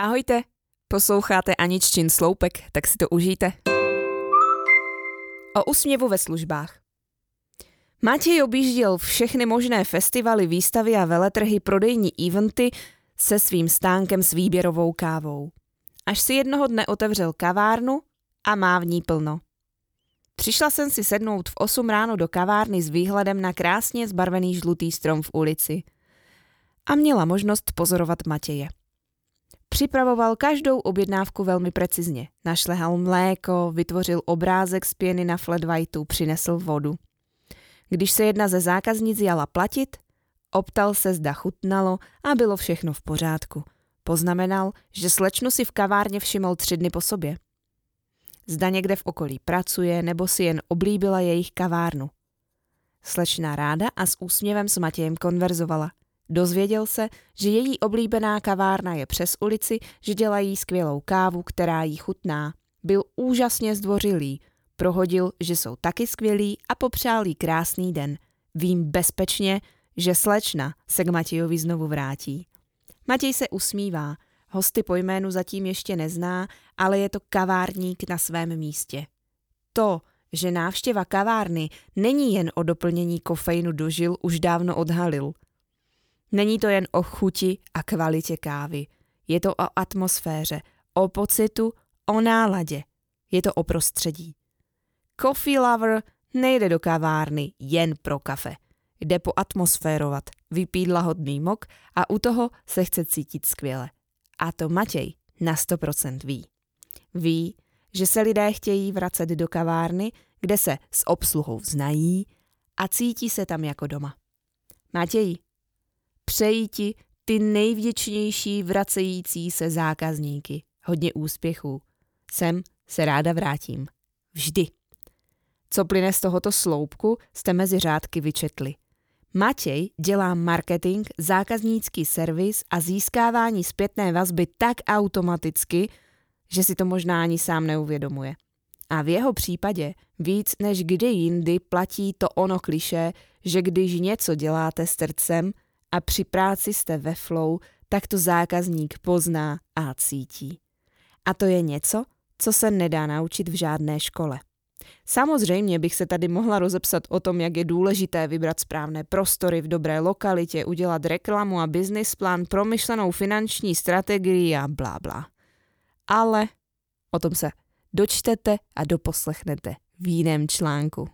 Ahojte, posloucháte Aniččin sloupek, tak si to užijte. O úsměvu ve službách. Matěj objížděl všechny možné festivaly, výstavy a veletrhy, prodejní eventy se svým stánkem s výběrovou kávou. Až si jednoho dne otevřel kavárnu a má v ní plno. Přišla jsem si sednout v 8 ráno do kavárny s výhledem na krásně zbarvený žlutý strom v ulici. A měla možnost pozorovat Matěje. Připravoval každou objednávku velmi precizně. Našlehal mléko, vytvořil obrázek z pěny na flat whiteu, přinesl vodu. Když se jedna ze zákaznic jala platit, optal se zda chutnalo a bylo všechno v pořádku. Poznamenal, že slečnu si v kavárně všiml tři dny po sobě. Zda někde v okolí pracuje nebo si jen oblíbila jejich kavárnu. Slečna ráda a s úsměvem s Matějem konverzovala. Dozvěděl se, že její oblíbená kavárna je přes ulici, že dělají skvělou kávu, která jí chutná. Byl úžasně zdvořilý, prohodil, že jsou taky skvělí a popřál jí krásný den. Vím bezpečně, že slečna se k Matějovi znovu vrátí. Matěj se usmívá, hosty po jménu zatím ještě nezná, ale je to kavárník na svém místě. To, že návštěva kavárny není jen o doplnění kofeinu do žil, už dávno odhalil – Není to jen o chuti a kvalitě kávy. Je to o atmosféře, o pocitu, o náladě. Je to o prostředí. Coffee lover nejde do kavárny jen pro kafe. Jde po atmosférovat, vypít lahodný mok a u toho se chce cítit skvěle. A to Matěj na 100% ví. Ví, že se lidé chtějí vracet do kavárny, kde se s obsluhou znají a cítí se tam jako doma. Matěj, Přeji ti ty nejvděčnější vracející se zákazníky. Hodně úspěchů. Sem se ráda vrátím. Vždy. Co plyne z tohoto sloupku, jste mezi řádky vyčetli. Matěj dělá marketing, zákaznícký servis a získávání zpětné vazby tak automaticky, že si to možná ani sám neuvědomuje. A v jeho případě víc než kdy jindy platí to ono kliše, že když něco děláte s srdcem, a při práci jste ve flow, tak to zákazník pozná a cítí. A to je něco, co se nedá naučit v žádné škole. Samozřejmě bych se tady mohla rozepsat o tom, jak je důležité vybrat správné prostory v dobré lokalitě, udělat reklamu a business plán, promyšlenou finanční strategii a blá blá. Ale o tom se dočtete a doposlechnete v jiném článku.